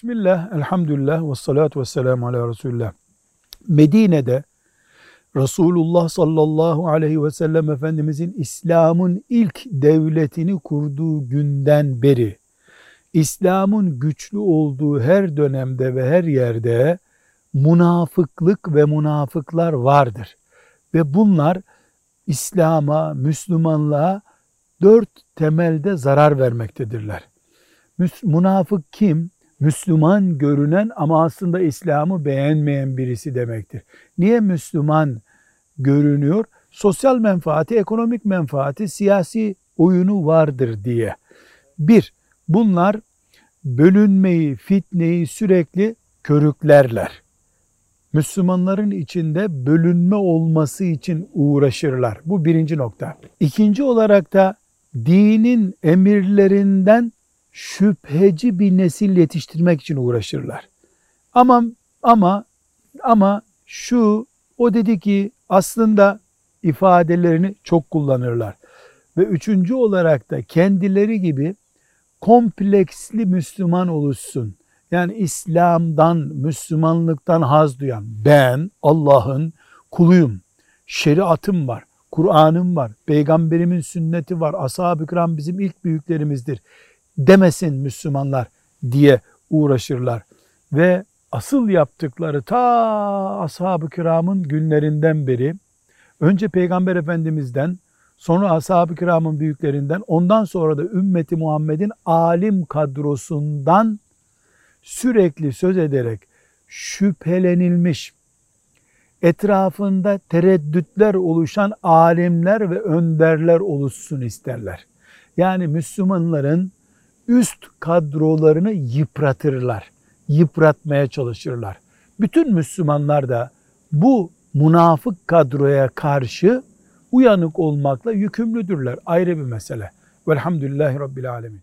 Bismillah, elhamdülillah ve salatu ve selamu ala Resulullah. Medine'de Resulullah sallallahu aleyhi ve sellem Efendimizin İslam'ın ilk devletini kurduğu günden beri İslam'ın güçlü olduğu her dönemde ve her yerde münafıklık ve münafıklar vardır. Ve bunlar İslam'a, Müslümanlığa dört temelde zarar vermektedirler. Münafık kim? Müslüman görünen ama aslında İslam'ı beğenmeyen birisi demektir. Niye Müslüman görünüyor? Sosyal menfaati, ekonomik menfaati, siyasi oyunu vardır diye. Bir, bunlar bölünmeyi, fitneyi sürekli körüklerler. Müslümanların içinde bölünme olması için uğraşırlar. Bu birinci nokta. İkinci olarak da dinin emirlerinden şüpheci bir nesil yetiştirmek için uğraşırlar. Ama ama ama şu o dedi ki aslında ifadelerini çok kullanırlar. Ve üçüncü olarak da kendileri gibi kompleksli Müslüman oluşsun. Yani İslam'dan, Müslümanlıktan haz duyan ben Allah'ın kuluyum. Şeriatım var, Kur'an'ım var, peygamberimin sünneti var, ashab-ı kiram bizim ilk büyüklerimizdir demesin Müslümanlar diye uğraşırlar. Ve asıl yaptıkları ta ashab-ı kiramın günlerinden beri önce Peygamber Efendimiz'den sonra ashab-ı kiramın büyüklerinden ondan sonra da ümmeti Muhammed'in alim kadrosundan sürekli söz ederek şüphelenilmiş, etrafında tereddütler oluşan alimler ve önderler oluşsun isterler. Yani Müslümanların üst kadrolarını yıpratırlar. Yıpratmaya çalışırlar. Bütün Müslümanlar da bu münafık kadroya karşı uyanık olmakla yükümlüdürler. Ayrı bir mesele. Velhamdülillahi Rabbil Alemin.